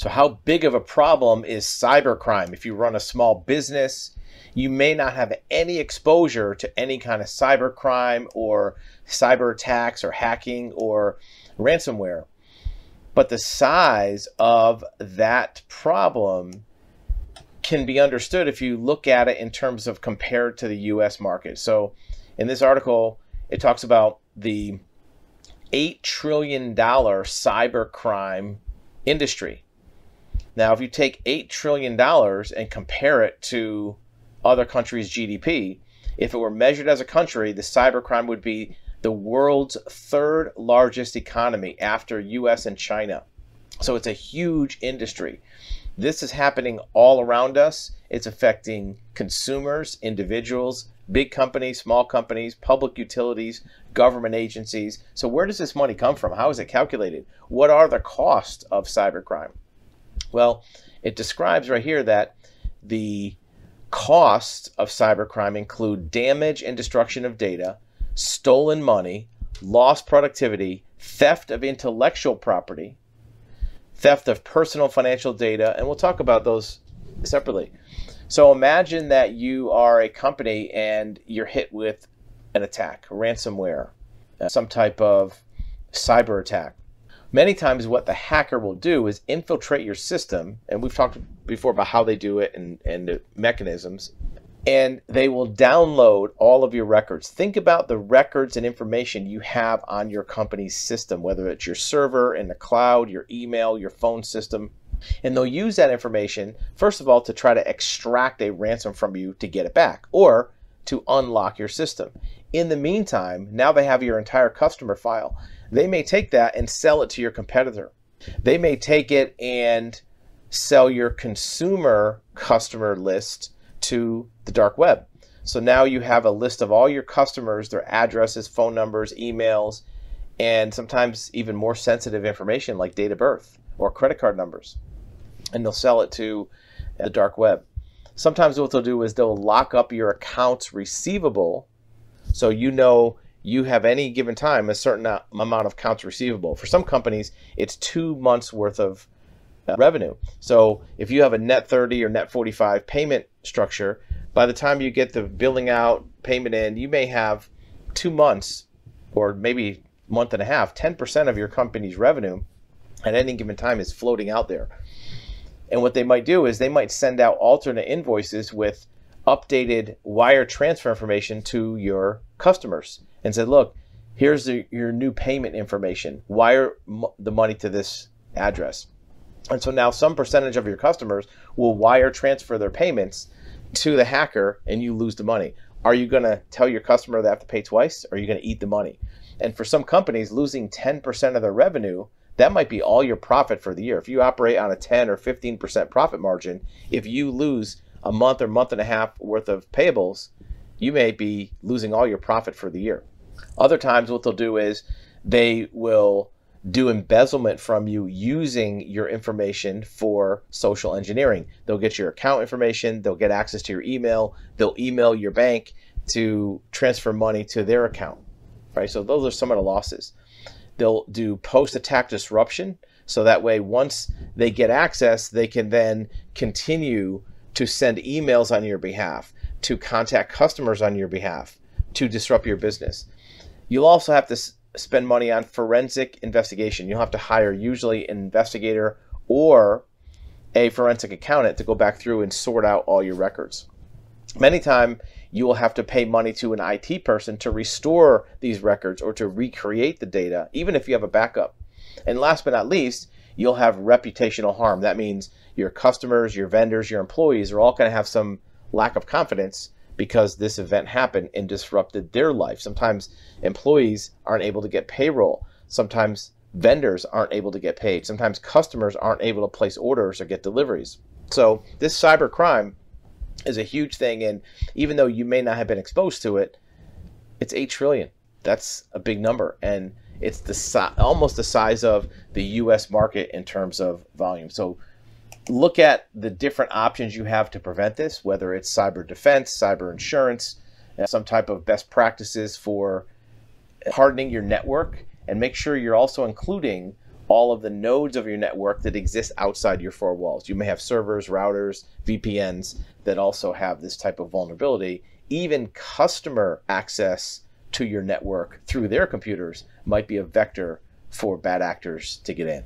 So, how big of a problem is cybercrime? If you run a small business, you may not have any exposure to any kind of cybercrime or cyber attacks or hacking or ransomware. But the size of that problem can be understood if you look at it in terms of compared to the US market. So, in this article, it talks about the $8 trillion cybercrime industry. Now, if you take $8 trillion and compare it to other countries' GDP, if it were measured as a country, the cybercrime would be the world's third largest economy after US and China. So it's a huge industry. This is happening all around us. It's affecting consumers, individuals, big companies, small companies, public utilities, government agencies. So, where does this money come from? How is it calculated? What are the costs of cybercrime? Well, it describes right here that the costs of cybercrime include damage and destruction of data, stolen money, lost productivity, theft of intellectual property, theft of personal financial data, and we'll talk about those separately. So imagine that you are a company and you're hit with an attack, ransomware, uh, some type of cyber attack. Many times, what the hacker will do is infiltrate your system, and we've talked before about how they do it and, and the mechanisms, and they will download all of your records. Think about the records and information you have on your company's system, whether it's your server in the cloud, your email, your phone system. And they'll use that information, first of all, to try to extract a ransom from you to get it back or to unlock your system. In the meantime, now they have your entire customer file. They may take that and sell it to your competitor. They may take it and sell your consumer customer list to the dark web. So now you have a list of all your customers, their addresses, phone numbers, emails, and sometimes even more sensitive information like date of birth or credit card numbers. And they'll sell it to the dark web. Sometimes what they'll do is they'll lock up your accounts receivable so you know you have any given time a certain amount of accounts receivable. For some companies, it's two months worth of uh, revenue. So if you have a net 30 or net 45 payment structure, by the time you get the billing out, payment in, you may have two months or maybe month and a half, 10% of your company's revenue at any given time is floating out there. And what they might do is they might send out alternate invoices with updated wire transfer information to your customers and said, look, here's the, your new payment information. Wire m- the money to this address. And so now some percentage of your customers will wire transfer their payments to the hacker and you lose the money. Are you going to tell your customer they have to pay twice or are you going to eat the money? And for some companies, losing 10% of their revenue, that might be all your profit for the year. If you operate on a 10 or 15% profit margin, if you lose a month or month and a half worth of payables, you may be losing all your profit for the year. Other times, what they'll do is they will do embezzlement from you using your information for social engineering. They'll get your account information, they'll get access to your email, they'll email your bank to transfer money to their account. Right? So those are some of the losses. They'll do post-attack disruption so that way once they get access, they can then continue to send emails on your behalf, to contact customers on your behalf, to disrupt your business. You'll also have to s- spend money on forensic investigation. You'll have to hire usually an investigator or a forensic accountant to go back through and sort out all your records. Many times you will have to pay money to an IT person to restore these records or to recreate the data, even if you have a backup. And last but not least, you'll have reputational harm. That means your customers, your vendors, your employees are all going to have some lack of confidence because this event happened and disrupted their life. Sometimes employees aren't able to get payroll. Sometimes vendors aren't able to get paid. Sometimes customers aren't able to place orders or get deliveries. So this cyber crime is a huge thing and even though you may not have been exposed to it, it's 8 trillion. That's a big number and it's the si- almost the size of the US market in terms of volume. So look at the different options you have to prevent this, whether it's cyber defense, cyber insurance, uh, some type of best practices for hardening your network, and make sure you're also including all of the nodes of your network that exist outside your four walls. You may have servers, routers, VPNs that also have this type of vulnerability. Even customer access to your network through their computers might be a vector for bad actors to get in.